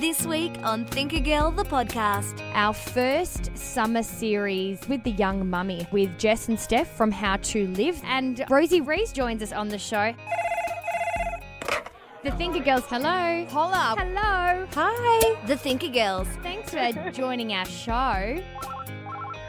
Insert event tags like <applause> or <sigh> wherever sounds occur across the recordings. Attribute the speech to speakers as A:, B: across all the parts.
A: This week on Thinker Girl, the podcast.
B: Our first summer series with the young mummy with Jess and Steph from How to Live. And Rosie Rees joins us on the show. The Thinker Girls, hello.
A: Holla.
B: Hello.
A: Hi. The Thinker Girls.
B: Thanks for joining our show.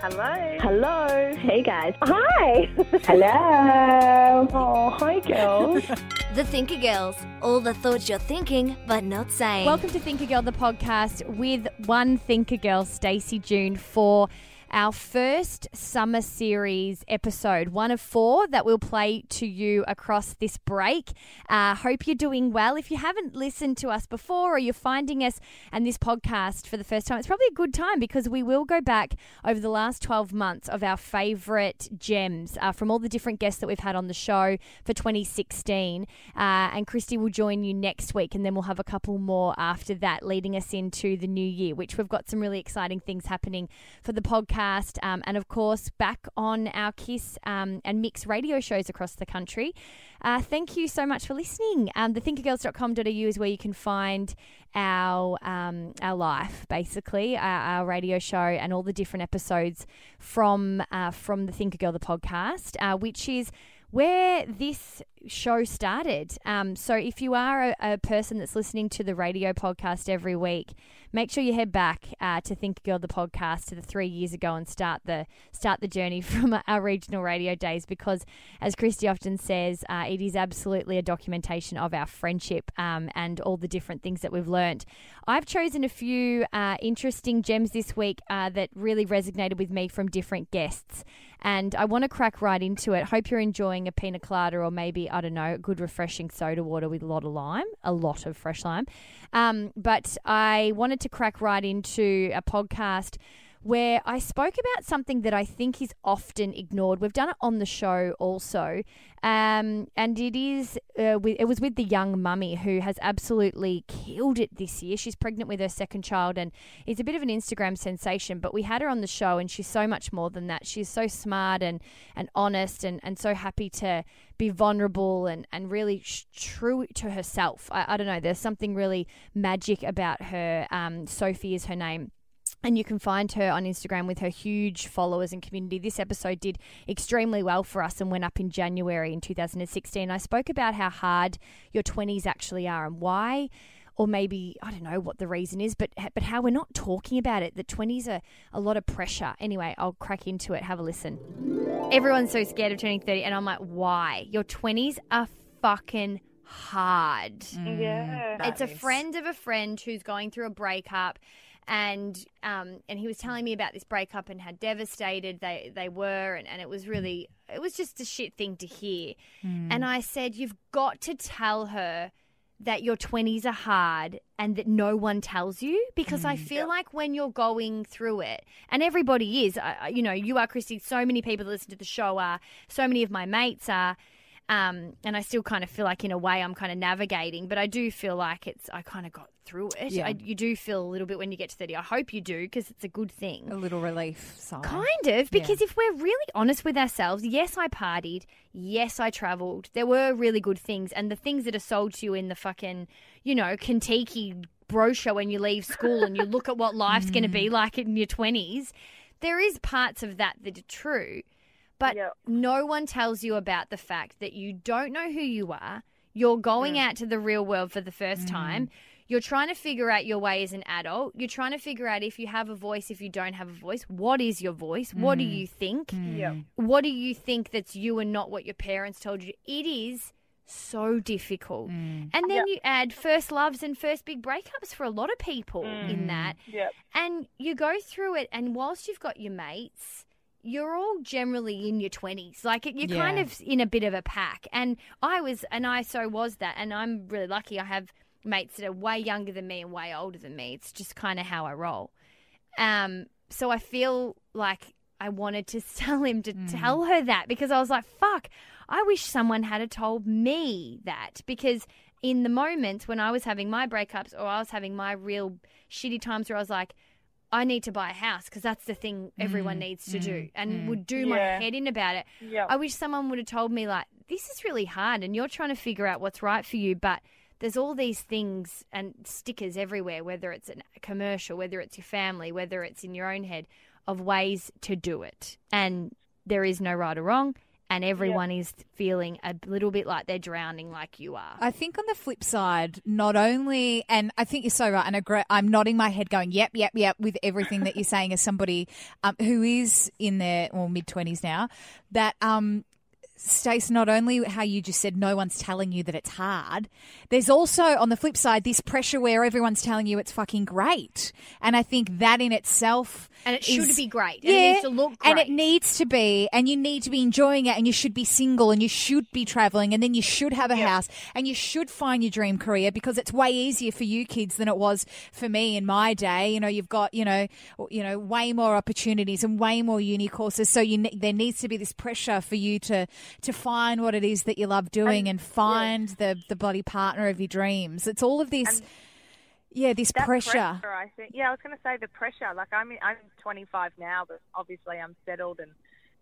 C: Hello.
D: Hello.
E: Hey guys.
D: Hi.
E: Hello. <laughs>
D: Oh, hi girls. <laughs>
A: The Thinker Girls. All the thoughts you're thinking, but not saying.
B: Welcome to Thinker Girl, the podcast with one Thinker Girl, Stacey June, for our first summer series episode, one of four that we'll play to you across this break. Uh, hope you're doing well. If you haven't listened to us before or you're finding us and this podcast for the first time, it's probably a good time because we will go back over the last 12 months of our favourite gems uh, from all the different guests that we've had on the show for 2016. Uh, and Christy will join you next week, and then we'll have a couple more after that, leading us into the new year, which we've got some really exciting things happening for the podcast um, and of course back on our KIIS um, and Mix radio shows across the country. Uh, thank you so much for listening. Um, thethinkergirls.com.au is where you can find our um, our life, basically, our, our, radio show and all the different episodes from uh, from the Thinker Girl, the podcast, uh, which is where this show started. Um, so if you are a, a, person that's listening to the radio podcast every week, make sure you head back uh, to Think Girl the podcast to the three years ago and start the start the journey <laughs> from our regional radio days because, as Christy often says, uh, it is absolutely a documentation of our friendship um, and all the different things that we've learnt. I've chosen a few uh, interesting gems this week uh, that really resonated with me from different guests and I want to crack right into it. Hope you're enjoying a pina colada or maybe, I don't know, good refreshing soda water with a lot of lime, a lot of fresh lime. Um, but I wanted to crack right into a podcast where I spoke about something that I think is often ignored. We've done it on the show also, um, and it is uh, with, it was with the young mummy who has absolutely killed it this year. She's pregnant with her second child and is a bit of an Instagram sensation. But we had her on the show, and she's so much more than that. She's so smart and and honest, and and so happy to be vulnerable and and really sh- true to herself. I, I, don't know. There's something really magic about her. Um, Sophie is her name and you can find her on Instagram with her huge followers and community. This episode did extremely well for us and went up in January in 2016. I spoke about how hard your 20s actually are and why or maybe I don't know what the reason is, but but how we're not talking about it. The twenties are a lot of pressure. Anyway, I'll crack into it. Have a listen. Everyone's so scared of turning thirty, and I'm like, why? Your twenties are fucking hard.
C: Mm, yeah,
B: it's a friend of a friend who's going through a breakup and um, and he was telling me about this breakup and how devastated they, they were and, and it was really it was just a shit thing to hear mm. and i said you've got to tell her that your 20s are hard and that no one tells you because mm. i feel like when you're going through it and everybody is uh, you know you are christy so many people that listen to the show are so many of my mates are um, and I still kind of feel like, in a way, I'm kind of navigating, but I do feel like it's, I kind of got through it. Yeah. I, you do feel a little bit when you get to 30. I hope you do because it's a good thing.
F: A little relief. Sigh.
B: Kind of, because yeah. if we're really honest with ourselves, yes, I partied. Yes, I traveled. There were really good things. And the things that are sold to you in the fucking, you know, Contiki brochure when you leave school and you look at what <laughs> life's going to be mm. like in your 20s, there is parts of that that are true. But yep. no one tells you about the fact that you don't know who you are. You're going mm. out to the real world for the first mm. time. You're trying to figure out your way as an adult. You're trying to figure out if you have a voice, if you don't have a voice. What is your voice? Mm. What do mm. you think?
C: Mm. Yep.
B: What do you think that's you and not what your parents told you? It is so difficult.
F: Mm.
B: And then
C: yep.
B: you add first loves and first big breakups for a lot of people
C: mm.
B: in that.
C: Yep.
B: And you go through it, and whilst you've got your mates, you're all generally in your 20s. Like you're kind of in a bit of a pack. And I was, and I so was that. And I'm really lucky I have mates that are way younger than me and way older than me. It's just kind of how I roll. Um, so I feel like I wanted to <laughs> tell him to mm. tell her that because I was like, fuck, I wish someone had told me that because in the moments when I was having my breakups or I was having my real shitty times where I was like, I need to buy a house because that's the thing everyone mm. needs to do mm. and would do my head in about it.
C: Yeah.
B: I wish someone would have told me like this is really hard and you're trying to figure out what's right for you, but there's all these things and stickers everywhere, whether it's a commercial, whether it's your family, whether it's in your own head, of ways to do it. And there is no right or wrong, and everyone is feeling a little bit like they're drowning, like you are.
F: I think on the flip side, not only, and I think you're so right, and agree, I'm nodding my head going, yep, yep, yep, with everything that you're saying as somebody um, who is in their well, mid 20s now, that um, Stace, not only how you just said no one's telling you that it's hard, there's also on the flip side this pressure where everyone's telling you it's fucking great. And I think that in itself
B: And it should be great. And it needs to look
F: And it needs to be, and you need to be enjoying it, and you should be single, and you should be traveling, and then you should have a house, and you should find your dream career because it's way easier for you kids than it was for me in my day. You know, you've got you know, you know, way more opportunities and way more uni courses. So you there needs to be this pressure for you to to find what it is that you love doing and, find the the bloody partner of your dreams. It's all of this. yeah, this
C: that
F: pressure.
C: I think. Yeah, I was going to say the pressure. Like I'm, I'm 25 now, but obviously I'm settled and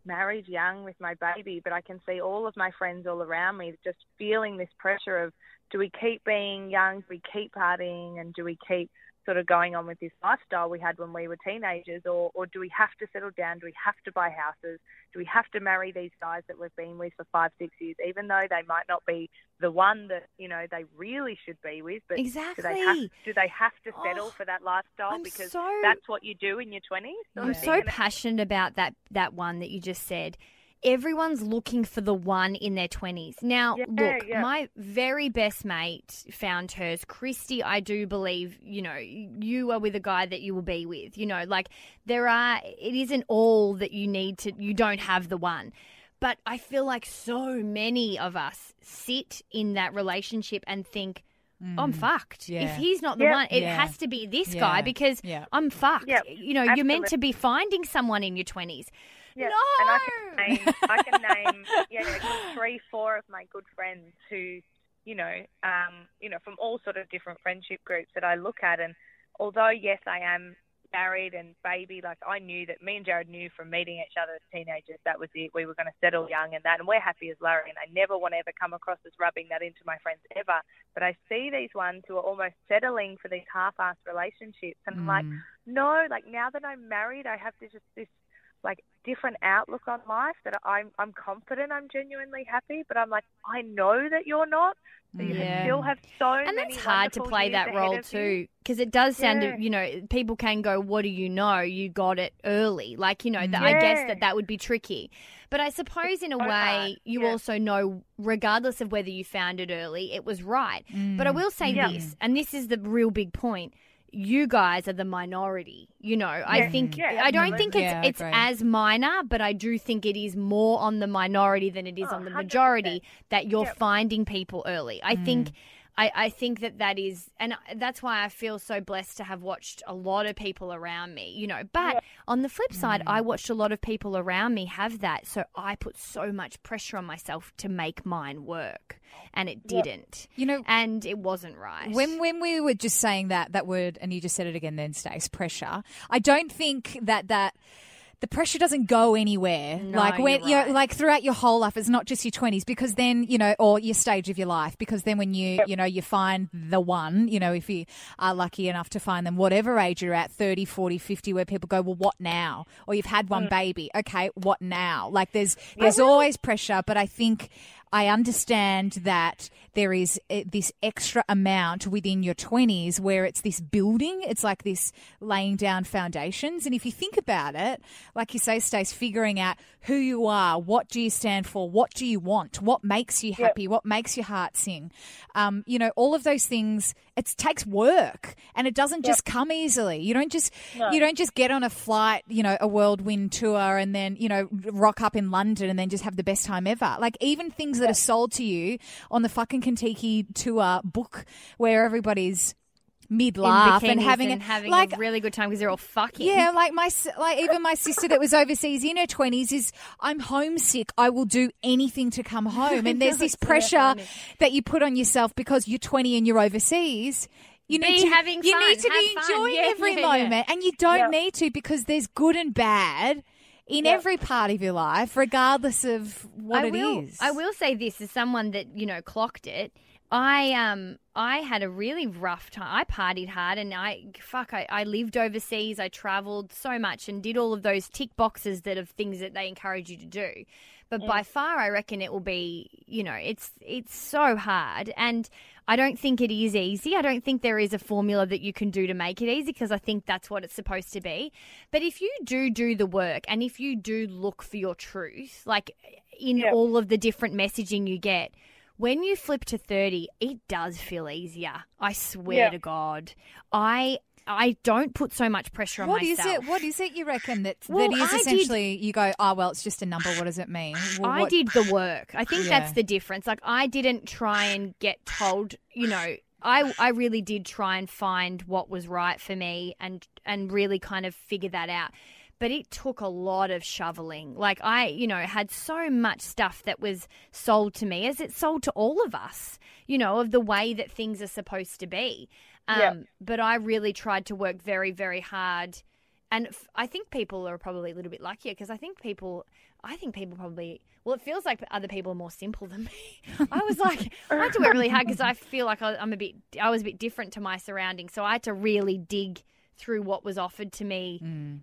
C: married young with my baby. But I can see all of my friends all around me just feeling this pressure of, do we keep being young? Do we keep partying? And do we keep sort of going on with this lifestyle we had when we were teenagers, or, or do we have to settle down? Do we have to buy houses? Do we have to marry these guys that we've been with for five, six years, even though they might not be the one that you know they really should be with? But do they have
B: Exactly.
C: do they have to settle
B: Oh,
C: for that lifestyle
B: I'm
C: because
B: so-
C: that's what you do in your 20s?
B: I'm so passionate about that that one that you just said. Everyone's looking for the one in their 20s. Now,
C: Yeah,
B: look,
C: yeah.
B: my very best mate found hers. Christy, I do believe, you know, you are with a guy that you will be with. You know, like there are, it isn't all that you need to, you don't have the one. But I feel like so many of us sit in that relationship and think, mm. I'm fucked.
F: Yeah.
B: If he's not the
C: Yeah.
B: one, it
F: Yeah.
B: has to be this
F: Yeah.
B: guy because
F: Yeah.
B: I'm fucked.
C: Yep.
B: You know, you're meant to be finding someone in your 20s.
C: Yeah,
B: No!
C: and I can name, I can name, <laughs> yeah, three, four of my good friends who, you know, um, you know, from all sort of different friendship groups that I look at, and although yes, I am married and baby, like I knew that me and Jared knew from meeting each other as teenagers that was it. We were going to settle young and that, and we're happy as Larry, and I never want to ever come across as rubbing that into my friends ever. But I see these ones who are almost settling for these half-assed relationships, and I'm like, no, like now that I'm married, I have this just this like different outlook on life that I'm I'm confident I'm genuinely happy, but I'm like I know that you're not. So you
B: Yeah.
C: still have so
B: And
C: many
B: that's hard to play that role too, because it does sound,
C: Yeah.
B: you know, people can go, "What do you know? You got it early." Like, you know, that I guess that that would be tricky. But I suppose in a
C: so
B: way,
C: hard,
B: you
C: yeah.
B: also know, regardless of whether you found it early, it was right. But I mm. will say
C: Yeah.
B: this, and this is the real big point. You guys are the minority. You know, I think
C: Yeah,
B: I don't think it's.
F: Yeah,
B: it's as minor, but I do think it is more on the minority than it is
C: Oh,
B: on the
C: 100%.
B: majority that you're
C: Yep.
B: finding people early. I think mm. I, I think that that is, and that's why I feel so blessed to have watched a lot of people around me, you know. But on the flip side, mm. I watched a lot of people around me have that. So I put so much pressure on myself to make mine work. And it didn't.
F: You know,
B: And it wasn't right.
F: When when we were just saying that that word, and you just said it again, then Stace, pressure. I don't think that that the pressure doesn't go anywhere.
B: No,
F: like when
B: you're
F: you know, like throughout your whole life, it's not just your twenties, because then you know, or your stage of your life, because then when you you know you find the one, you know, if you are lucky enough to find them, whatever age you're at, 30, 40, 50, where people go, well, what now? Or you've had one mm. baby, okay, what now? Like there's there's always pressure, but I think. I understand that there is uh, this extra amount within your 20s where it's this building, it's like this laying down foundations. And if you think about it, like you say, Stace, figuring out who you are, what do you stand for, what do you want, what makes you happy, what makes your heart sing, um, you know, all of those things. It takes work, and it doesn't just come easily. You don't just you don't just get on a flight, you know, a whirlwind tour, and then you know rock up in London and then just have the best time ever. Like even things that are sold to you on the fucking Contiki tour book where everybody's mid laugh and having
B: and
F: a,
B: having
F: like
B: a really good time because they're all fucking.
F: yeah, like my like even my sister that was overseas in her twenties is I'm homesick. I will do anything to come home, and there's <laughs> this pressure that you put on yourself because you're 20 and you're overseas. You
B: Be
F: need to
B: having
F: you
B: fun,
F: need to be
B: fun.
F: enjoying
B: Yeah,
F: every
B: yeah, yeah.
F: moment, and you don't need to because there's good and bad in every part of your life, regardless of what
B: I
F: it
B: will,
F: is.
B: I will say this as someone that you know clocked it. I um I had a really rough time. I partied hard and I fuck I, I lived overseas. I traveled so much and did all of those tick boxes that of things that they encourage you to do. But by far I reckon it will be, you know, it's it's so hard and I don't think it is easy. I don't think there is a formula that you can do to make it easy because I think that's what it's supposed to be. But if you do do the work and if you do look for your truth, like in all of the different messaging you get, when you flip to 30, it does feel easier. I swear
C: Yeah.
B: to God. I I don't put so much pressure on
F: What is
B: myself.
F: it? What is it you reckon that
B: Well,
F: that is
B: I did-
F: essentially you go, oh well, it's just a number. What does it mean? Well,
B: I
F: what-
B: did the work. I think
F: Yeah.
B: that's the difference. Like I didn't try and get told, you know, I I really did try and find what was right for me and and really kind of figure that out. But it took a lot of shoveling. Like I, you know, had so much stuff that was sold to me as it's sold to all of us, you know, of the way that things are supposed to be. Um,
C: Yeah.
B: but I really tried to work very, very hard and f- I think people are probably a little bit luckier because I think people, I think people probably, well, it feels like other people are more simple than me. <laughs> I was like, I had to work really hard because I feel like I, I'm a bit, I was a bit different to my surroundings. So I had to really dig through what was offered to me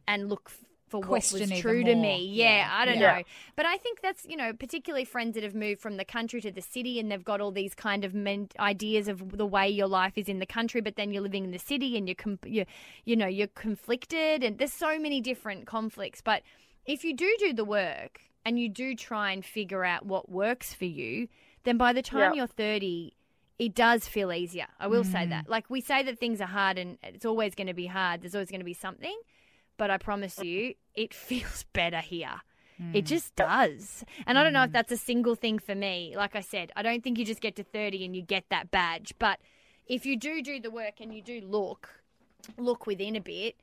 B: and look for
F: Question
B: what was true to me. Yeah,
F: Yeah.
B: I don't
C: Yeah.
B: know. But I think that's, you know, particularly friends that have moved from the country to the city and they've got all these kind of men- ideas of the way your life is in the country, but then you're living in the city and you're, com- you're, you know, you're conflicted and there's so many different conflicts. But if you do do the work and you do try and figure out what works for you, then by the time
C: Yeah.
B: you're 30, it does feel easier. I will
F: Mm.
B: say that. Like we say that things are hard and it's always going to be hard. There's always going to be something, but I promise you, it <laughs> feels better here. It
F: Mm.
B: just does. And I don't know if that's a single thing for me. Like I said, I don't think you just get to 30 and you get that badge, but if you do do the work and you do look look within a bit,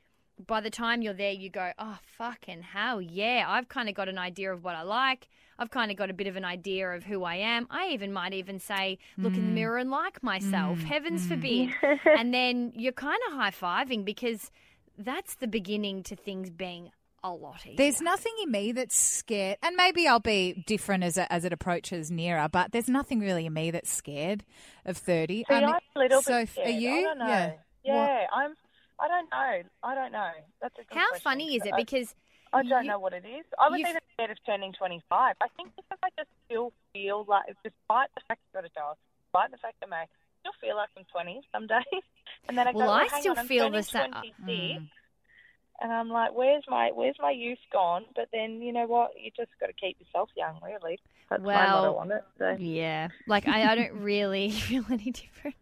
B: by the time you're there, you go, oh, fucking hell, yeah, I've kind of got an idea of what I like. I've kind of got a bit of an idea of who I am. I even might even say, look in the hmm. mirror and like myself. Hmm. Heavens hmm. forbid. <laughs> and then you're kind of high fiving because that's the beginning to things being a lot easier.
F: There's nothing in me that's scared, and maybe I'll be different as it, as it approaches nearer. But there's nothing really in me that's scared of thirty.
C: See,
F: I mean,
C: I'm a little
F: so
C: bit scared.
F: are you?
C: I don't know.
F: Yeah.
C: Yeah, I'm. I don't know. I don't know. That's a good
B: How
C: question,
B: funny is it?
C: I-
B: Because
C: I don't
B: you-
C: know what it is. I was
B: you've-
C: even scared of turning 25. I think because I just still feel like, despite the fact I've got a dog, despite the fact I'm I still feel like I'm 20 some days. <laughs> And then I
B: Well,
C: go,
B: I still
C: on,
B: feel the
C: same.
B: sa-
C: 26. Mm. And I'm like, where's my where's my youth gone? But then you know what? You just got to keep yourself young, really. That's my
B: Well,
C: on it. So.
B: Yeah, like I, I don't <laughs> really <laughs> feel any different,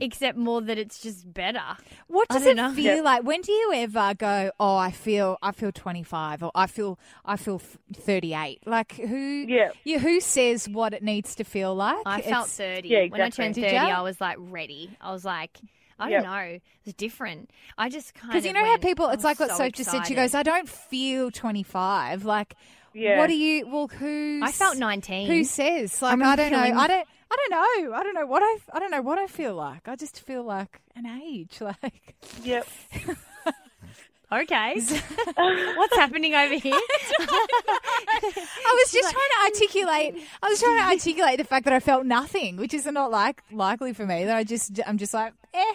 B: except more that it's just better.
F: What does it
B: know.
F: feel like? When do you ever go? Oh, I feel I feel 25, or I feel I feel 38. Like who?
C: Yeah.
F: Yeah, who says what it needs to feel like?
B: I felt thirty
C: Yeah,
B: when I turned thirty. I was like ready. I was like, I
C: Yep.
B: don't know, It's different. I just kind of
F: Because you know how people, it's like what
B: so
F: Sophie just said. She goes, I don't feel 25. Like,
C: Yeah.
F: what do you, well, who?
B: I felt nineteen.
F: Who says? Like,
B: remember
F: I don't know. I don't, I don't know. I don't know what I, I don't know what I feel like. I just feel like an age. <laughs> Like,
C: Yep. <laughs>
B: Okay, <laughs> what's happening over here?
F: I was just trying to articulate. I was trying to articulate the fact that I felt nothing, which is not like likely for me. That I just, I'm just like, eh.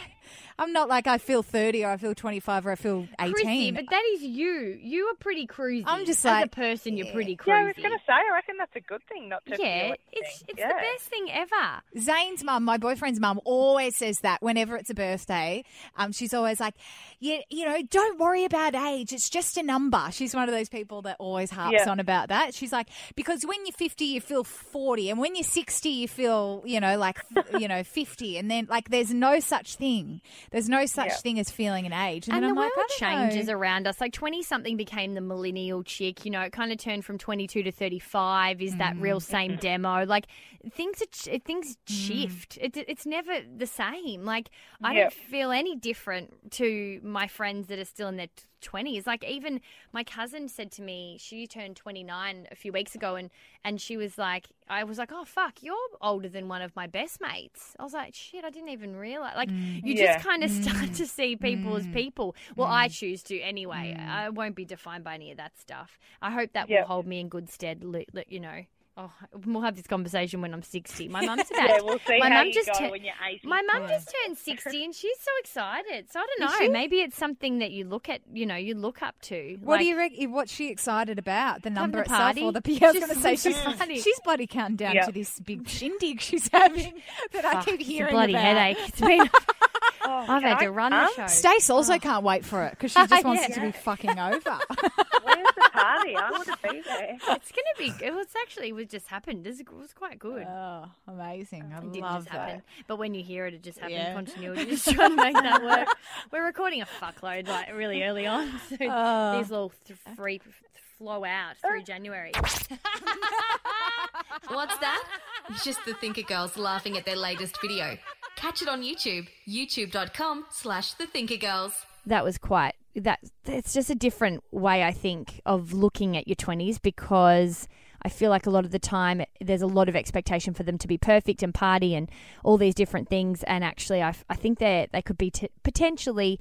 F: I'm not like I feel 30 or I feel 25 or I feel 18.
B: Chrissy, but that is you. You are pretty cruisy.
F: I'm just
B: as
F: like,
B: a person, you're pretty cruisy.
C: Yeah, I was going to say, I reckon that's a good thing not to feel
B: Yeah,
C: anything.
B: it's it's
C: yeah.
B: the best thing ever.
F: Zane's mum, my boyfriend's mum, always says that whenever it's a birthday. Um, she's always like, "Yeah, you know, don't worry about age. It's just a number." She's one of those people that always harps
C: Yeah.
F: on about that. She's like, because when you're 50, you feel 40, and when you're 60, you feel, you know, like, you know, 50, and then like, there's no such thing. There's no such
C: Yeah.
F: thing as feeling an age. And,
B: And
F: then
B: the
F: I'm
B: world
F: I don't
B: changes
F: know.
B: around us. Like 20 something became the millennial chick. You know, it kind of turned from 22 to 35. Is that mm. real same demo? Like things are, ch- things mm. shift. It, it's never the same. Like I
C: Yeah.
B: don't feel any different to my friends that are still in their 20s. Like even my cousin said to me, she turned 29 a few weeks ago and and she was like I was like, "Oh fuck, you're older than one of my best mates." I was like, "Shit, I didn't even realize." Like mm. you
C: Yeah.
B: just kind of mm. start to see people as people. Well, I choose to anyway. I won't be defined by any of that stuff. I hope that
C: Yeah.
B: will hold me in good stead. You know. Oh, we'll have this conversation when I'm 60. My mum's <laughs> about.
C: Yeah, we'll see
B: my
C: how
B: mum
C: you
B: just
C: go
B: tur-
C: when you're 80.
B: my mum just turned 60 and she's so excited. So I don't know. Maybe it's something that you look at, you know, you look up to.
F: What
B: Like,
F: do you reckon? What's she excited about? The number
B: a
F: itself
B: party.
F: or the? Yeah, I was
B: She's
F: going to say she's <laughs>
B: party.
F: she's bloody counting down
C: Yeah.
F: to this big shindig she's having <laughs> that I
B: Fuck,
F: keep
B: it's a
F: hearing
B: bloody
F: about.
B: headache. It's been.
C: Oh,
B: I've had
C: I
B: to run
C: come?
B: the show.
F: Stace also oh. can't wait for it because she just <laughs> wants it to be fucking over. <laughs>
C: Where's the party? I want to be there.
B: It's gonna be. It was actually. It just happened. It was quite good.
F: oh, amazing! I
B: It didn't
F: love
B: just happen.
F: that.
B: But when you hear it, it just happened.
F: Yeah.
B: Continuity. Just trying to make that work. <laughs> We're recording a fuckload like really early on, so
F: Oh.
B: these little th- free flow out through January.
G: What's that? It's just the Thinker Girls laughing at their latest video. Catch it on YouTube, youtube.com slash the Thinker Girls.
B: that was quite that it's just a different way I think of looking at your 20s because I feel like a lot of the time there's a lot of expectation for them to be perfect and party and all these different things and actually I, I think they they could be t- potentially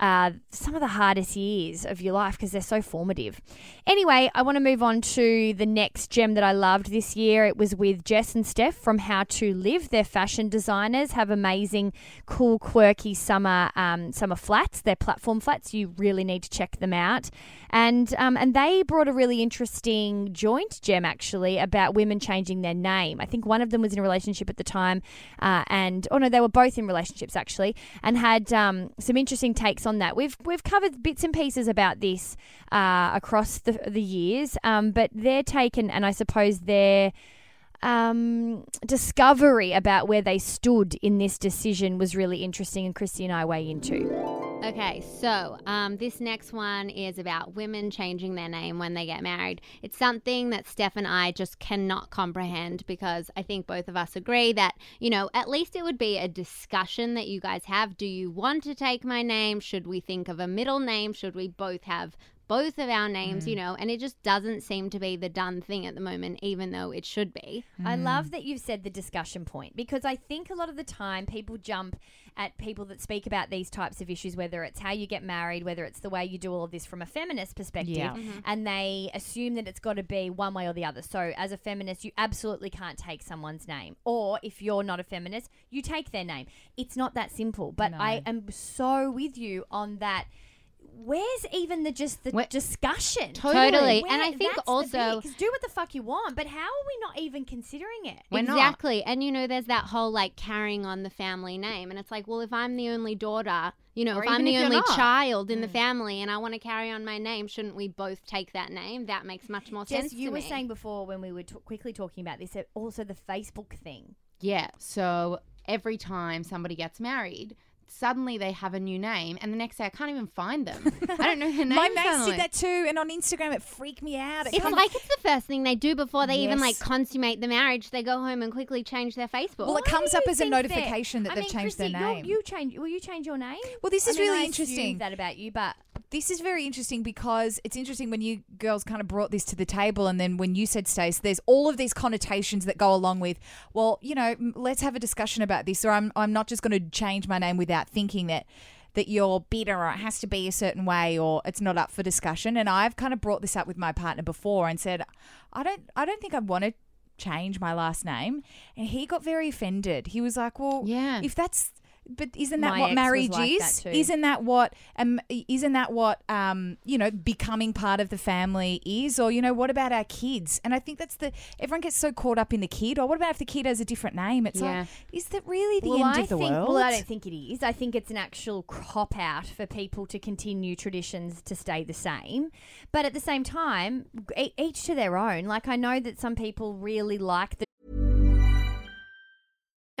B: uh, some of the hardest years of your life because they're so formative. Anyway, I want to move on to the next gem that I loved this year. It was with Jess and Steph from How to Live. They're fashion designers, have amazing, cool, quirky summer um, summer flats. They're platform flats. You really need to check them out. And um, and they brought a really interesting joint gem actually about women changing their name. I think one of them was in a relationship at the time, uh, and oh no, they were both in relationships actually, and had um, some interesting takes on that. We've we've covered bits and pieces about this uh, across the the years, um, but their take and, and I suppose their um, discovery about where they stood in this decision was really interesting, and Christy and I weigh into.
H: Okay, so um, this next one is about women changing their name when they get married. It's something that Steph and I just cannot comprehend because I think both of us agree that, you know, at least it would be a discussion that you guys have. Do you want to take my name? Should we think of a middle name? Should we both have both of our names, you mm. know? And it just doesn't seem to be the done thing at the moment, even though it should be.
B: I mm. love that you've said the discussion point because I think a lot of the time people jump at people that speak about these types of issues, whether it's how you get married, whether it's the way you do all of this from a feminist perspective,
F: Yeah. Mm-hmm.
B: and they assume that it's got to be one way or the other. So, as a feminist, you absolutely can't take someone's name. Or if you're not a feminist, you take their name. It's not that simple. But I am so with you on that. Where's even the just the
H: Where-
B: discussion?
H: Totally.
B: Where-
H: And I think also-
B: 'cause do what the fuck you want, but how are we not even considering it?
H: exactly. And you know, there's that whole like carrying on the family name. And it's like, well, if I'm the only daughter, you know,
B: Or
H: if I'm the
B: if
H: only.
B: Mm.
H: child in the family and I want to carry on my name, shouldn't we both take that name? That makes much more sense.
B: Jess, you
H: to
B: were
H: me.
B: saying before when we were t- quickly talking about this, also the Facebook thing.
I: Yeah. So every time somebody gets married, suddenly they have a new name, and the next day I can't even find them. <laughs> I don't know their name.
F: My mates did that too, and on Instagram it freaked me out. It
H: It's like it's the first thing they do before they even like consummate the marriage. They go home and quickly change their Facebook.
F: Well, it
B: Why
F: comes up as a notification that
B: I
F: they've
B: mean,
F: changed their name.
B: You change? Will you change your name?
F: Well, this
B: I
F: is
B: mean,
F: really interesting.
B: That about you, but
F: this is very interesting because it's interesting when you girls kind of brought this to the table, and then when you said, Stace, there's all of these connotations that go along with, well, you know, let's have a discussion about this, or I'm I'm not just going to change my name without thinking that that you're bitter or it has to be a certain way or it's not up for discussion. And I've kind of brought this up with my partner before and said, I don't I don't think I want to change my last name. And he got very offended. He was like, Well,
I: Yeah.
F: if that's but isn't that
B: My
F: what
B: ex was
F: marriage
B: like
F: is?
B: that too.
F: Isn't that what um isn't that what um you know becoming part of the family is or you know what about our kids? And I think that's the everyone gets so caught up in the kid or what about if the kid has a different name? It's
I: Yeah.
F: like is that really the end
B: I
F: of the
B: think,
F: world?
B: Well, I don't think it is. I think it's an actual cop out for people to continue traditions to stay the same. But at the same time, e- each to their own. Like I know that some people really like the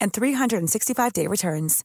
J: and 365-day returns.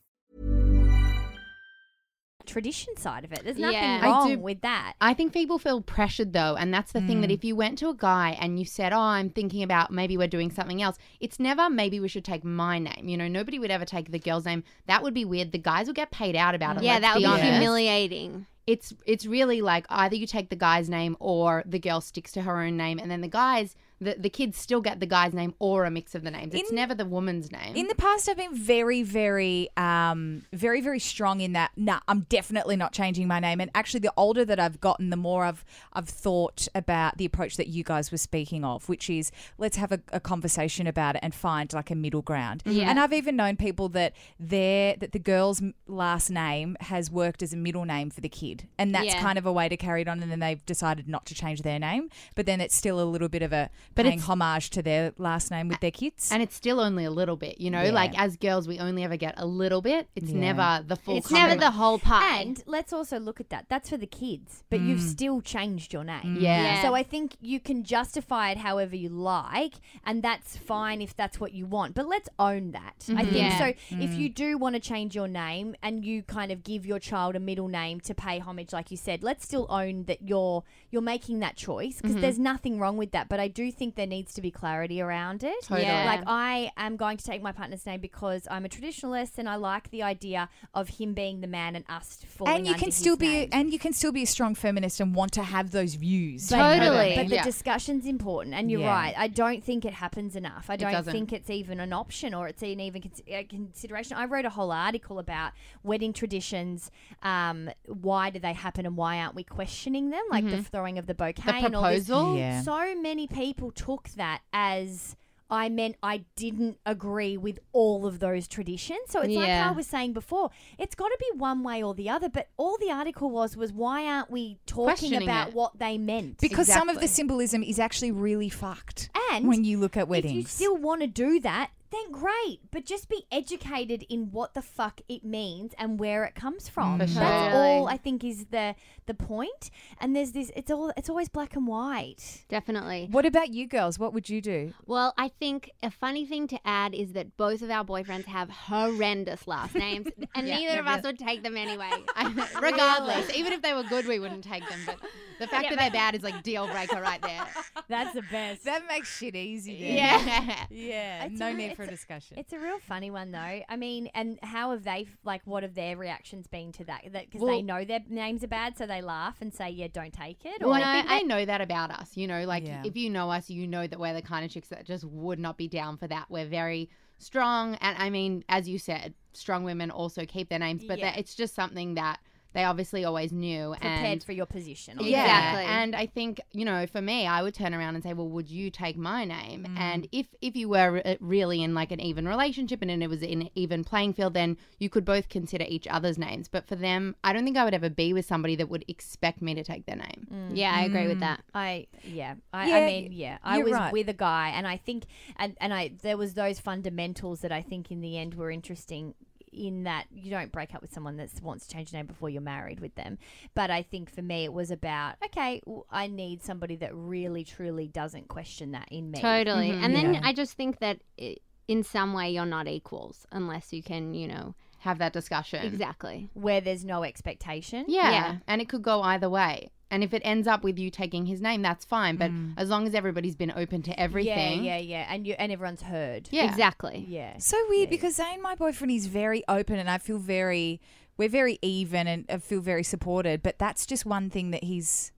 B: Tradition side of it. There's
I: Yeah.
B: nothing
I: I
B: wrong
I: do-
B: with that.
I: I think people feel pressured though, and that's the thing that
B: Mm.
I: if you went to a guy and you said, "Oh, I'm thinking about maybe we're doing something else," it's never maybe we should take my name. You know, nobody would ever take the girl's name. That would be weird. The guys would get paid out about it.
H: Yeah, that would be
I: honest.
H: humiliating.
I: It's it's really like either you take the guy's name or the girl sticks to her own name, and then the guys, the the kids still get the guy's name or a mix of the names. It's
F: In-
I: never the woman's name.
F: In the past, I've been very, very, um, very, very strong in that. Nah, I'm definitely not changing my name. And actually, the older that I've gotten, the more I've I've thought about the approach that you guys were speaking of, which is let's have a, a conversation about it and find like a middle ground.
H: Yeah.
F: And I've even known people that their that the girl's last name has worked as a middle name for the kid, and that's
H: Yeah.
F: kind of a way to carry it on. And then they've decided not to change their name, but then it's still a little bit of a
I: But
F: paying
I: it's-
F: homage to their last name with their kids.
I: and it's still only a little bit, you know.
F: Yeah.
I: Like as girls, we only ever get a little bit. It's
F: Yeah.
I: never the full.
H: It's never the whole pie.
B: And let's also look at that. That's for the kids, but you've
F: Mm.
B: still changed your name.
I: Yeah.
H: Yeah.
B: So I think you can justify it however you like, and that's fine if that's what you want. But let's own that. I think
H: Yeah.
B: so.
F: Mm.
B: If you do want to change your name and you kind of give your child a middle name to pay homage, like you said, let's still own that you're you're making that choice because there's nothing wrong with that. But I do think there needs to be clarity around it.
I: Totally.
H: Yeah.
B: Like I am going to take my partner's name because I'm a traditionalist and I like the idea of him being the man and us falling
F: and you
B: under
F: can
B: his
F: still be
B: name.
F: and you can still be a strong feminist and want to have those views
B: But-
H: Totally.
B: But the
I: Yeah.
B: discussion's important, and you're
F: Yeah.
B: right. I don't think it happens enough. I don't
I: doesn't.
B: think it's even an option or it's an even cons- a consideration. I wrote a whole article about wedding traditions. Um, why do they happen, and why aren't we questioning them? Like the throwing of the bouquet
I: the
B: and all this.
I: proposal.
F: Yeah.
B: So many people took that as. I meant I didn't agree with all of those traditions. So it's like
H: Yeah.
B: I was saying before. It's got to be one way or the other. But all the article was was why aren't we talking
I: Questioning
B: about
I: it.
B: what they meant?
F: because some of the
I: Exactly.
F: symbolism is actually really fucked
B: And
F: when you look at
B: if
F: weddings
B: you still want to do that, then great. But just be educated in what the fuck it means and where it comes from.
I: For
B: That's
I: sure.
B: all I think is the the point. And there's this. It's all. It's always black and white.
H: Definitely.
F: what about you girls what would you do
H: Well, I think a funny thing to add is that both of our boyfriends have horrendous last names, <laughs> and
I: Yeah,
H: neither of
I: they're
H: us would take them anyway. <laughs> <laughs>
I: Regardless, even if they were good, we wouldn't take them. But the fact
H: Yeah,
I: that they're bad is like deal breaker right there.
B: That's the best.
F: that makes shit easy
I: Yeah.
F: yeah
B: It's
F: no
B: a
F: need for a
B: it's
F: discussion
B: It's a real funny one though. I mean, and how have they like? What have their reactions been to that? That because
I: Well-
B: they know their names are bad, so they laugh and say, "Yeah, don't take it."
I: Well, I think they know that about us. You know, like
F: Yeah.
I: if you know us, you know that we're the kind of chicks that just would not be down for that. We're very strong, and I mean, as you said, strong women also keep their names, but
B: Yeah.
I: that it's just something that they obviously always knew.
B: And prepared
I: and
B: for your position. or
I: Yeah,
H: Exactly.
I: and I think you know, for me, I would turn around and say, "Well, would you take my name?"
B: Mm.
I: And if if you were really in like an even relationship and it was in an even playing field, then you could both consider each other's names. But for them, I don't think I would ever be with somebody that would expect me to take their name.
H: yeah, I agree with
F: Mm.
H: that.
B: I yeah. I,
F: Yeah,
B: I mean yeah. I was
F: right.
B: with a guy and I think and and I there was those fundamentals that I think in the end were interesting in that you don't break up with someone that wants to change your name before you're married with them. But I think for me it was about okay, I need somebody that really truly doesn't question that in me.
H: Totally. Mm-hmm. And then
F: Yeah.
H: I just think that i in some way you're not equals unless you can, you know,
I: have that discussion.
H: Exactly.
B: Where there's no expectation.
I: Yeah.
H: Yeah.
I: And it could go either way. And if it ends up with you taking his name, that's fine. But
B: Mm.
I: as long as everybody's been open to everything.
B: Yeah, yeah, yeah. And you and everyone's heard.
I: Yeah.
H: Exactly.
B: Yeah.
F: So weird because Zane, my boyfriend, is very open, and I feel very, we're very even, and I feel very supported. But that's just one thing that he's.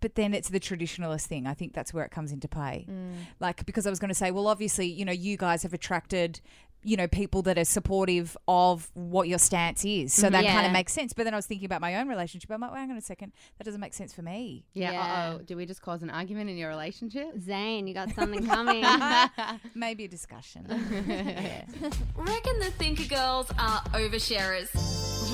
F: But then it's the traditionalist thing. I think that's where it comes into play.
B: Mm.
F: Like because I was going to say, well, obviously, you know, you guys have attracted. You know, people that are supportive of what your stance is. So that kind of makes sense. But then I was thinking about my own relationship. I'm like, well, hang on a second. That doesn't make sense for me.
I: Yeah.
H: Yeah.
I: Uh oh. Do we just cause an argument in your relationship?
H: Zane, you got something <laughs> coming. <laughs>
F: Maybe a discussion. <laughs>
G: Reckon the Thinker Girls are oversharers.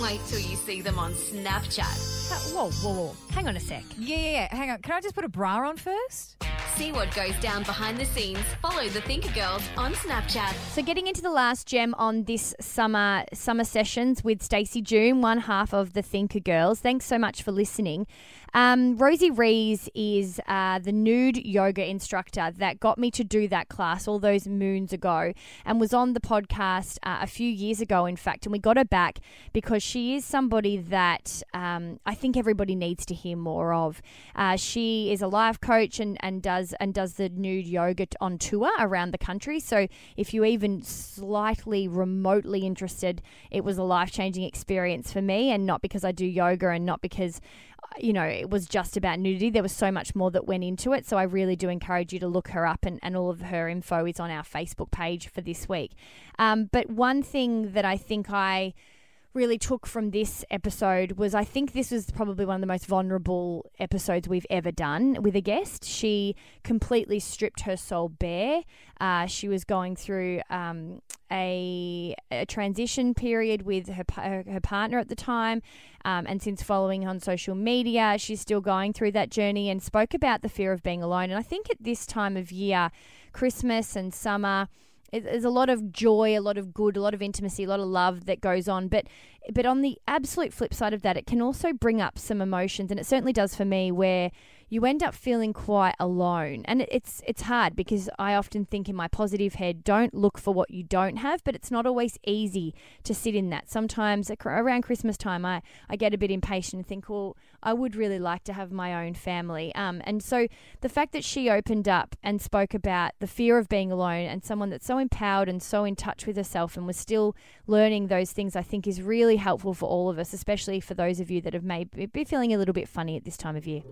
G: Wait till you see them on Snapchat.
B: Whoa, whoa, whoa. Hang on a sec.
F: yeah, yeah, yeah. Hang on. Can I just put a bra on first?
G: See what goes down behind the scenes. Follow the Thinker Girls on Snapchat.
B: So getting into the last gem on this summer summer sessions with Stacey June, one half of the Thinker Girls. Thanks so much for listening. Um, Rosie Rees is uh, the nude yoga instructor that got me to do that class all those moons ago, and was on the podcast uh, a few years ago, in fact. And we got her back because she is somebody that um, I think everybody needs to hear more of. Uh, she is a life coach and, and does and does the nude yoga on tour around the country. So if you even slightly remotely interested, it was a life changing experience for me, and not because I do yoga and not because you know, it was just about nudity. There was so much more that went into it. So I really do encourage you to look her up, and, and all of her info is on our Facebook page for this week. Um, but one thing that I think I really took from this episode was I think this was probably one of the most vulnerable episodes we've ever done with a guest. She completely stripped her soul bare. Uh, she was going through um, a, a transition period with her, her, partner at the time. Um, and since following on social media, she's still going through that journey and spoke about the fear of being alone. And I think at this time of year, Christmas and summer, there's a lot of joy, a lot of good, a lot of intimacy, a lot of love that goes on. But but on the absolute flip side of that, it can also bring up some emotions, and it certainly does for me, where you end up feeling quite alone. And it's it's hard because I often think in my positive head, don't look for what you don't have, but it's not always easy to sit in that. Sometimes around Christmas time, I, I get a bit impatient and think, well, I would really like to have my own family. Um, and so the fact that she opened up and spoke about the fear of being alone and someone that's so empowered and so in touch with herself and was still learning those things, I think is really helpful for all of us, especially for those of you that have maybe be feeling a little bit funny at this time of year.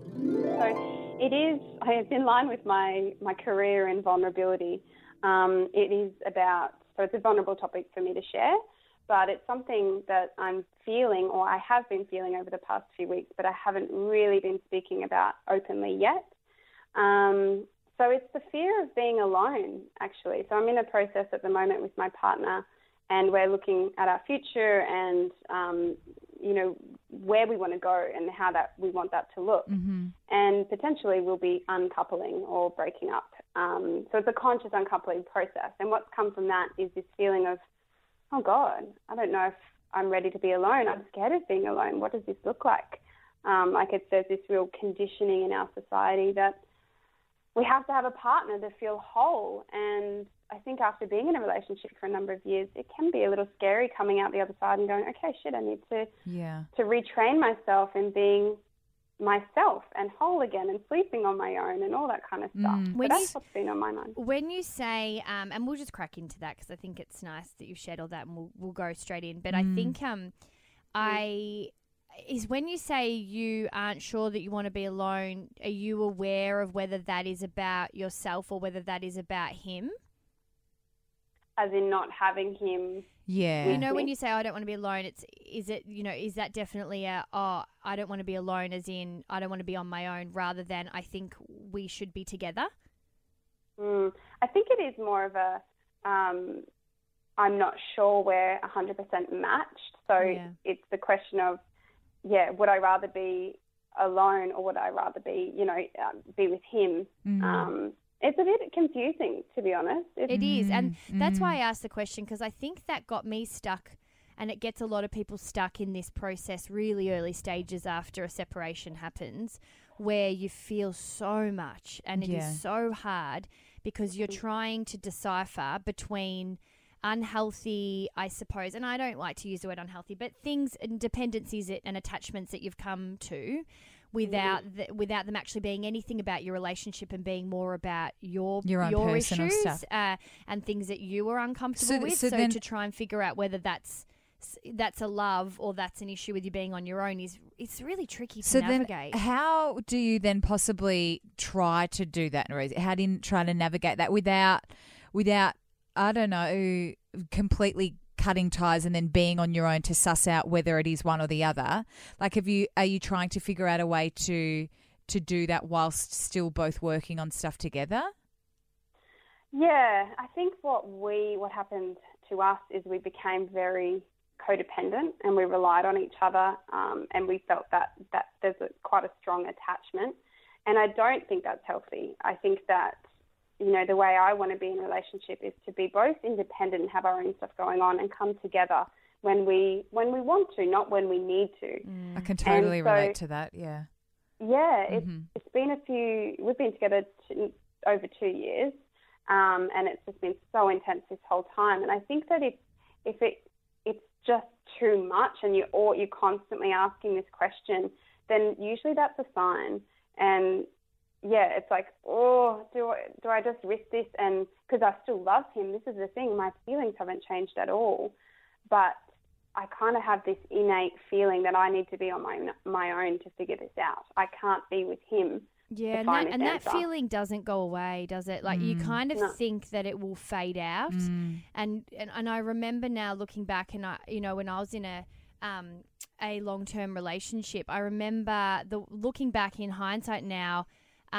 K: So it is, it's in line with my, my career in vulnerability. Um, it is about, so it's a vulnerable topic for me to share, but it's something that I'm feeling or I have been feeling over the past few weeks, but I haven't really been speaking about openly yet. Um, so it's the fear of being alone, actually. So I'm in a process at the moment with my partner, and we're looking at our future and, um, you know, where we want to go and how that we want that to look.
F: Mm-hmm.
K: And potentially we'll be uncoupling or breaking up. Um, so it's a conscious uncoupling process. And what's come from that is this feeling of, oh God, I don't know if I'm ready to be alone. I'm scared of being alone. What does this look like? Um, like it's, there's this real conditioning in our society that we have to have a partner to feel whole. And I think after being in a relationship for a number of years, it can be a little scary coming out the other side and going, okay, shit, I need to
F: Yeah.
K: to retrain myself in being myself and whole again and sleeping on my own and all that kind of stuff.
B: Mm.
K: So
B: When
K: that's
B: you-
K: what's been on my mind.
B: When you say, um, and we'll just crack into that because I think it's nice that you've shared all that, and we'll we'll go straight in. But I
F: Mm.
B: think um, I is when you say you aren't sure that you want to be alone. Are you aware of whether that is about yourself or whether that is about him?
K: As in not having him.
F: Yeah.
B: You know, when you say I don't want to be alone, it's is it you know is that definitely a oh I don't want to be alone, as in I don't want to be on my own, rather than I think we should be together.
K: Mm, I think it is more of a um, I'm not sure we're 100% matched. So
B: Yeah.
K: it's the question of, yeah, would I rather be alone or would I rather be, you know, um, be with him?
B: Mhm.
K: Um, it's a bit confusing, to be honest. It's,
B: It is, and that's
K: Mm.
B: why I asked the question because I think that got me stuck, and it gets a lot of people stuck in this process really early stages after a separation happens, where you feel so much, and it is
F: Yeah.
B: so hard because you're trying to decipher between. unhealthy, I suppose, and I don't like to use the word unhealthy, but things and dependencies that- and attachments that you've come to without the, without them actually being anything about your relationship and being more about your
F: Your own personal
B: issues
F: stuff.
B: Uh, and things that you were uncomfortable
F: So
B: with.
F: so
B: So,
F: then-
B: to try and figure out whether that's that's a love or that's an issue with you being on your own is it's really tricky to
F: So
B: navigate.
F: then, how do you then possibly try to do that? How do you try to navigate that without, without I don't know, completely cutting ties and then being on your own to suss out whether it is one or the other? Like, have you are you trying to figure out a way to to do that whilst still both working on stuff together?
K: Yeah, I think what we what happened to us is we became very codependent and we relied on each other, um, and we felt that that there's a, quite a strong attachment, and I don't think that's healthy. I think that you know the way I want to be in a relationship is to be both independent and have our own stuff going on and come together when we when we want to, not when we need to.
F: I can totally
K: so-
F: relate to that. Yeah.
K: Yeah, it's
F: Mhm.
K: it's been a few. We've been together t- over two years, um, and it's just been so intense this whole time. And I think that if if it it's just too much, and you or you're constantly asking this question, then usually that's a sign. And yeah, it's like, oh, do I do I just risk this? And because I still love him, this is the thing. My feelings haven't changed at all, but I kind of have this innate feeling that I need to be on my my own to figure this out. I can't be with him.
B: Yeah, and that, and that feeling doesn't go away, does it? Like you
F: Mm.
B: kind of
K: No.
B: think that it will fade out,
F: Mm.
B: and, and and I remember now looking back, and I, you know, when I was in a um a long term relationship, I remember the looking back in hindsight now.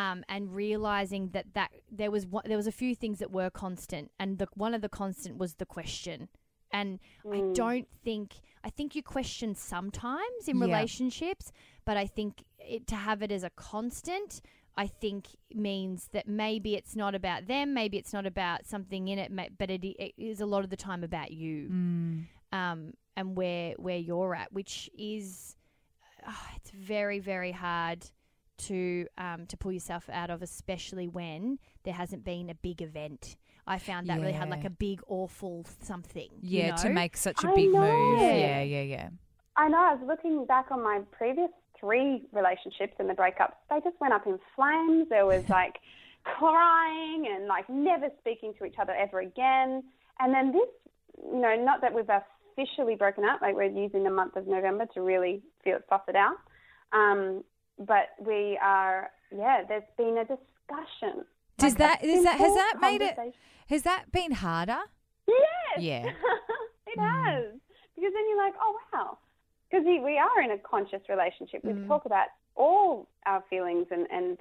B: Um, and realizing that, that there was one, there was a few things that were constant, and the one of the constant was the question. And I
K: Mm.
B: don't think I think you question sometimes in
F: Yeah.
B: relationships, but I think it, to have it as a constant, I think means that maybe it's not about them, maybe it's not about something in it, but it, it is a lot of the time about you
F: Mm.
B: um, and where where you're at, which is oh, it's very very hard to um, to pull yourself out of, especially when there hasn't been a big event. I found that really hard, like a big awful something. you
F: Yeah, to make such a big move.
B: Yeah.
F: Yeah, yeah, yeah.
K: I know. I was looking back on my previous three relationships and the breakups. They just went up in flames. There was <laughs> like crying and like never speaking to each other ever again. And then this, you know, not that we've officially broken up. Like we're using the month of November to really feel it, suss it out. Um, but we are. Yeah, there's been a discussion.
F: Does
K: Like
F: that is that has that made it has that been harder?
K: Yes.
F: Yeah. <laughs>
K: it
F: Mm.
K: has. Because then you're like, oh, wow. Because we, we are in a conscious relationship. We
B: Mm.
K: talk about all our feelings and, and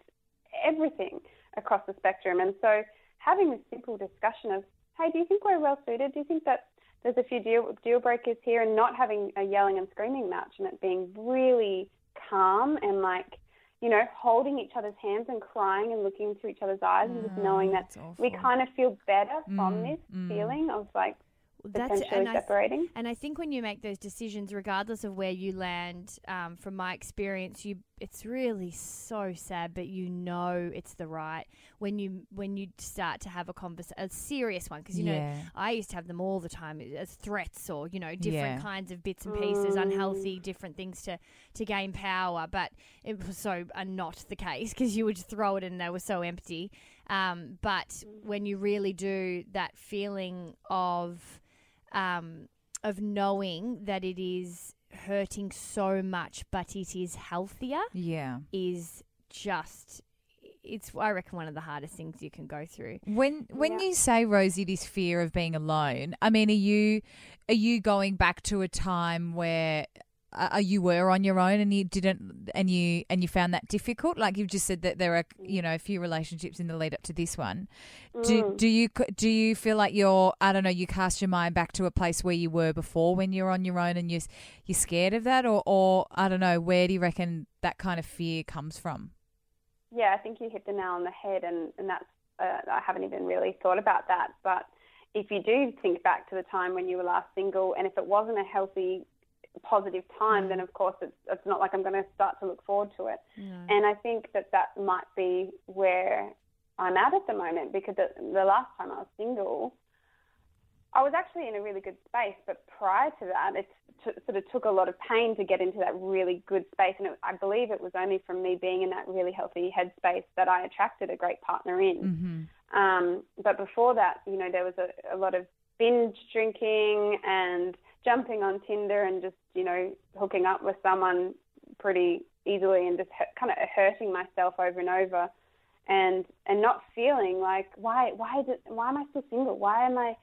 K: everything across the spectrum. And so having this simple discussion of, hey, do you think we're well suited? Do you think that there's a few deal, deal breakers here? And not having a yelling and screaming match and it being really calm and like, you know, holding each other's hands and crying and looking into each other's eyes and just knowing that
F: that's awful.
K: we kind of feel better from
F: Mm,
K: this
F: mm.
K: feeling of like
B: That's
K: potentially
B: and I,
K: separating.
B: and I think when you make those decisions, regardless of where you land, um, from my experience, you it's really so sad, but you know it's the right when you when you start to have a convers a serious one because you know I used to have them all the time as threats or you know different
F: Yeah.
B: kinds of bits and pieces,
K: Mm.
B: unhealthy different things to to gain power, but it was so uh, not the case because you would just throw it and they were so empty. Um, but when you really do that feeling of um, of knowing that it is hurting so much, but it is healthier,
F: Yeah.
B: is just it's I reckon one of the hardest things you can go through.
F: When when
K: Yeah.
F: you say Rosie this fear of being alone, I mean, are you are you going back to a time where uh, you were on your own and you didn't and you and you found that difficult? Like you've just said that there are you know a few relationships in the lead up to this one. Do
K: Mm.
F: do you do you feel like you're I don't know you cast your mind back to a place where you were before when you're on your own and you're you're scared of that or or I don't know where do you reckon that kind of fear comes from?
K: Yeah, I think you hit the nail on the head, and, and that's uh, I haven't even really thought about that. But if you do think back to the time when you were last single, and if it wasn't a healthy, positive time, then of course it's, it's not like I'm going to start to look forward to it. And I think that that might be where I'm at at the moment because the, the last time I was single, I was actually in a really good space, but prior to that, it t- sort of took a lot of pain to get into that really good space. And it, I believe it was only from me being in that really healthy headspace that I attracted a great partner in.
F: Mm-hmm.
K: Um, but before that, you know, there was a, a lot of binge drinking and jumping on Tinder and just, you know, hooking up with someone pretty easily and just kind of hurting myself over and over and and not feeling like why why why am I still single? Why am I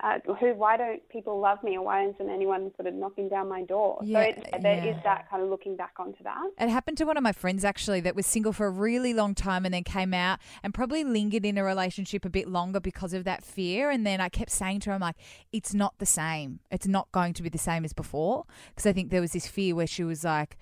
K: uh, who why don't people love me or why isn't anyone sort of knocking down my door?
F: Yeah,
K: so it, there
F: yeah.
K: is that kind of looking back onto that.
F: It happened to one of my friends actually that was single for a really long time and then came out and probably lingered in a relationship a bit longer because of that fear. And then I kept saying to her, I'm like, it's not the same. It's not going to be the same as before. Because I think there was this fear where she was like,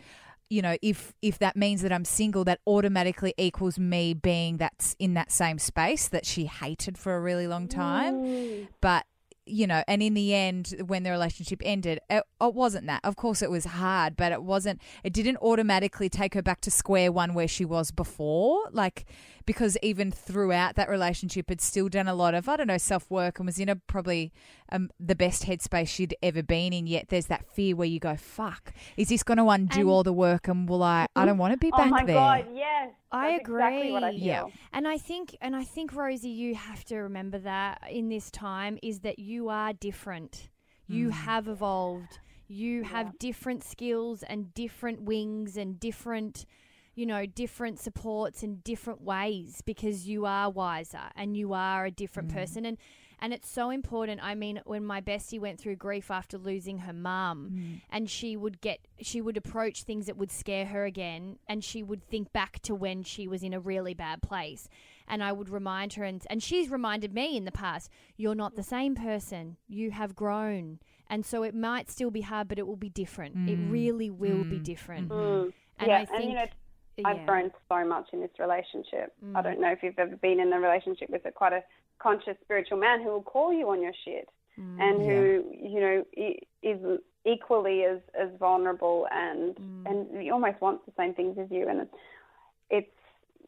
F: you know, if if that means that I'm single, that automatically equals me being that's in that same space that she hated for a really long time. But you know, and in the end, when the relationship ended, it, it wasn't that. Of course, it was hard, but it wasn't. It didn't automatically take her back to square one where she was before. Like because even throughout that relationship, had still done a lot of I don't know self work and was in a probably um, the best headspace she'd ever been in. Yet there's that fear where you go, "Fuck, is this going to undo
B: And-
F: all the work?" And will I? I don't want to be
K: oh
F: back
K: my
F: there.
K: god, yes.
B: I
K: That's
B: agree.
K: Exactly what I feel.
F: Yeah.
B: And I think, and I think, Rosie, you have to remember that in this time is that you are different. You mm. have evolved. You have different skills and different wings and different, you know, different supports and different ways because you are wiser and you are a different mm. person. And and it's so important. I mean, when my bestie went through grief after losing her mum, and she would get, she would approach things that would scare her again, and she would think back to when she was in a really bad place. And I would remind her, and, and she's reminded me in the past, you're not the same person. You have grown. And so it might still be hard, but it will be different. It
F: Mm.
B: really will be
F: Mm.
B: different.
K: Mm.
B: And
K: yeah,
B: I think,
K: and you know, I've
B: yeah.
K: grown so much in this relationship. I
B: Mm.
K: don't know if you've ever been in a relationship with a quite a conscious spiritual man who will call you on your shit
B: Mm.
K: and who you know is equally as as vulnerable and
B: Mm.
K: and he almost wants the same things as you and it's, it's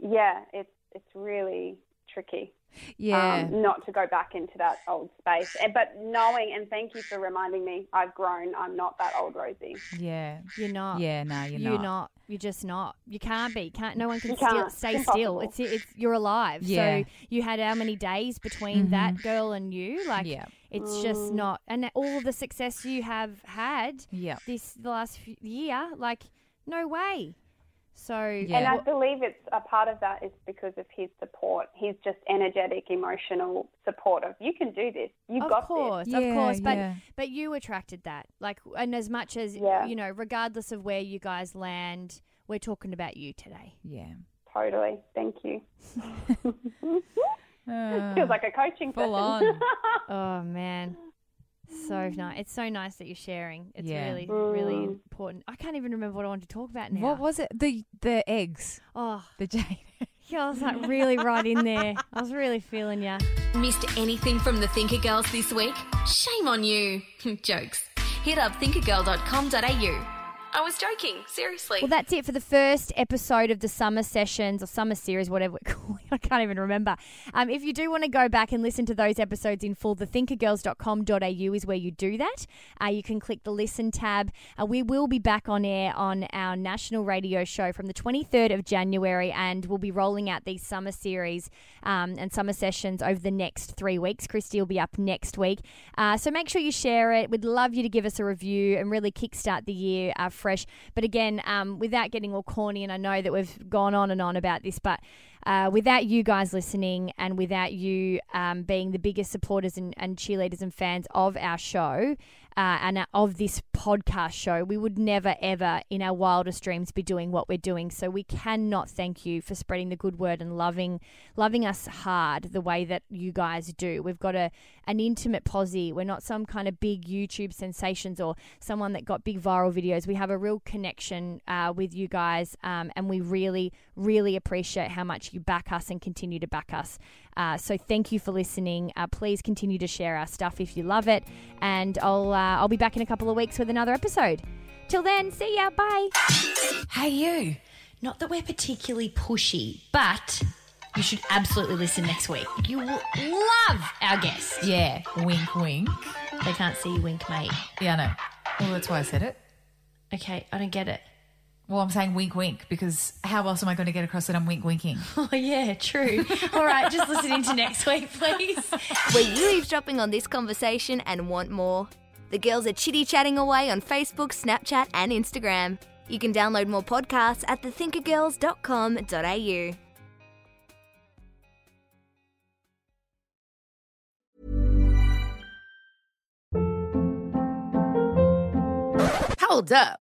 K: yeah it's it's really tricky
F: Yeah.
K: um, not to go back into that old space but knowing and thank you for reminding me I've grown I'm not that old Rosie
F: yeah.
B: You're not.
F: Yeah. No, you're,
B: You're
F: not.
B: not. You're just not. You can't be. Can't. No one can
K: You
B: still
K: can't.
B: stay
K: It's
B: still. It's it's you're alive.
F: Yeah.
B: So you had how many days between that girl and you? Like
F: Yeah.
B: it's just
K: Mm.
B: not. And all the success you have had
F: Yeah.
B: this the last few, year, like no way. So
F: Yeah.
K: And I believe it's a part of that is because of his support. He's just energetic, emotional support of you can do this. You've
B: of
K: got
B: course,
K: this.
B: of
F: Yeah,
B: course, but
F: yeah.
B: but you attracted that, like, and as much as
K: Yeah.
B: you know, regardless of where you guys land, we're talking about you today.
F: Yeah.
K: Totally. Thank you.
F: Uh, <laughs> <laughs>
K: Feels like a coaching
F: full
K: session.
F: on. <laughs>
B: Oh man, so nice! It's so nice that you're sharing. It's
F: Yeah.
B: really, really
K: Mm.
B: important. I can't even remember what I wanted to talk about now.
F: What was it? The the eggs.
B: Oh,
F: The jade. <laughs>
B: yeah, I was like really right in there. I was really feeling ya.
G: Missed anything from the Thinker Girls this week? Shame on you. <laughs> Jokes. Hit up thinkergirl.com.au. I was joking, seriously.
B: Well, that's it for the first episode of the summer sessions or summer series, whatever we're <laughs> calling. I can't even remember. Um, if you do want to go back and listen to those episodes in full, thethinkergirls.com.au is where you do that. Uh, you can click the listen tab. Uh, we will be back on air on our national radio show from the 23rd of January, and we'll be rolling out these summer series um, and summer sessions over the next three weeks. Christy will be up next week. Uh, so make sure you share it. We'd love you to give us a review and really kickstart the year uh, fresh. But again, um, without getting all corny, and I know that we've gone on and on about this, but uh, without you guys listening and without you um, being the biggest supporters and, and cheerleaders and fans of our show uh, and of this podcast show, we would never, ever in our wildest dreams be doing what we're doing. So we cannot thank you for spreading the good word and loving, loving us hard the way that you guys do. We've got a an intimate posse. We're not some kind of big YouTube sensations or someone that got big viral videos. We have a real connection uh, with you guys, um, and we really, really appreciate how much you back us and continue to back us. Uh, so thank you for listening. Uh, please continue to share our stuff if you love it, and I'll uh, I'll be back in a couple of weeks with another episode. Till then, see ya. Bye.
L: Hey, you. Not that we're particularly pushy, but
B: you should absolutely listen next week. You will love our guest.
F: Yeah, wink, wink.
B: They can't see you wink, mate.
F: Yeah, I know. Well, that's why I said it.
B: Okay, I don't get it.
F: Well, I'm saying wink, wink because how else am I going to get across that I'm wink, winking? <laughs>
B: Oh, yeah, true. All right, just listen into next week, please.
G: Were you eavesdropping on this conversation and want more? The girls are chitty chatting away on Facebook, Snapchat, and Instagram. You can download more podcasts at thethinkergirls.com.au.
M: Hold up.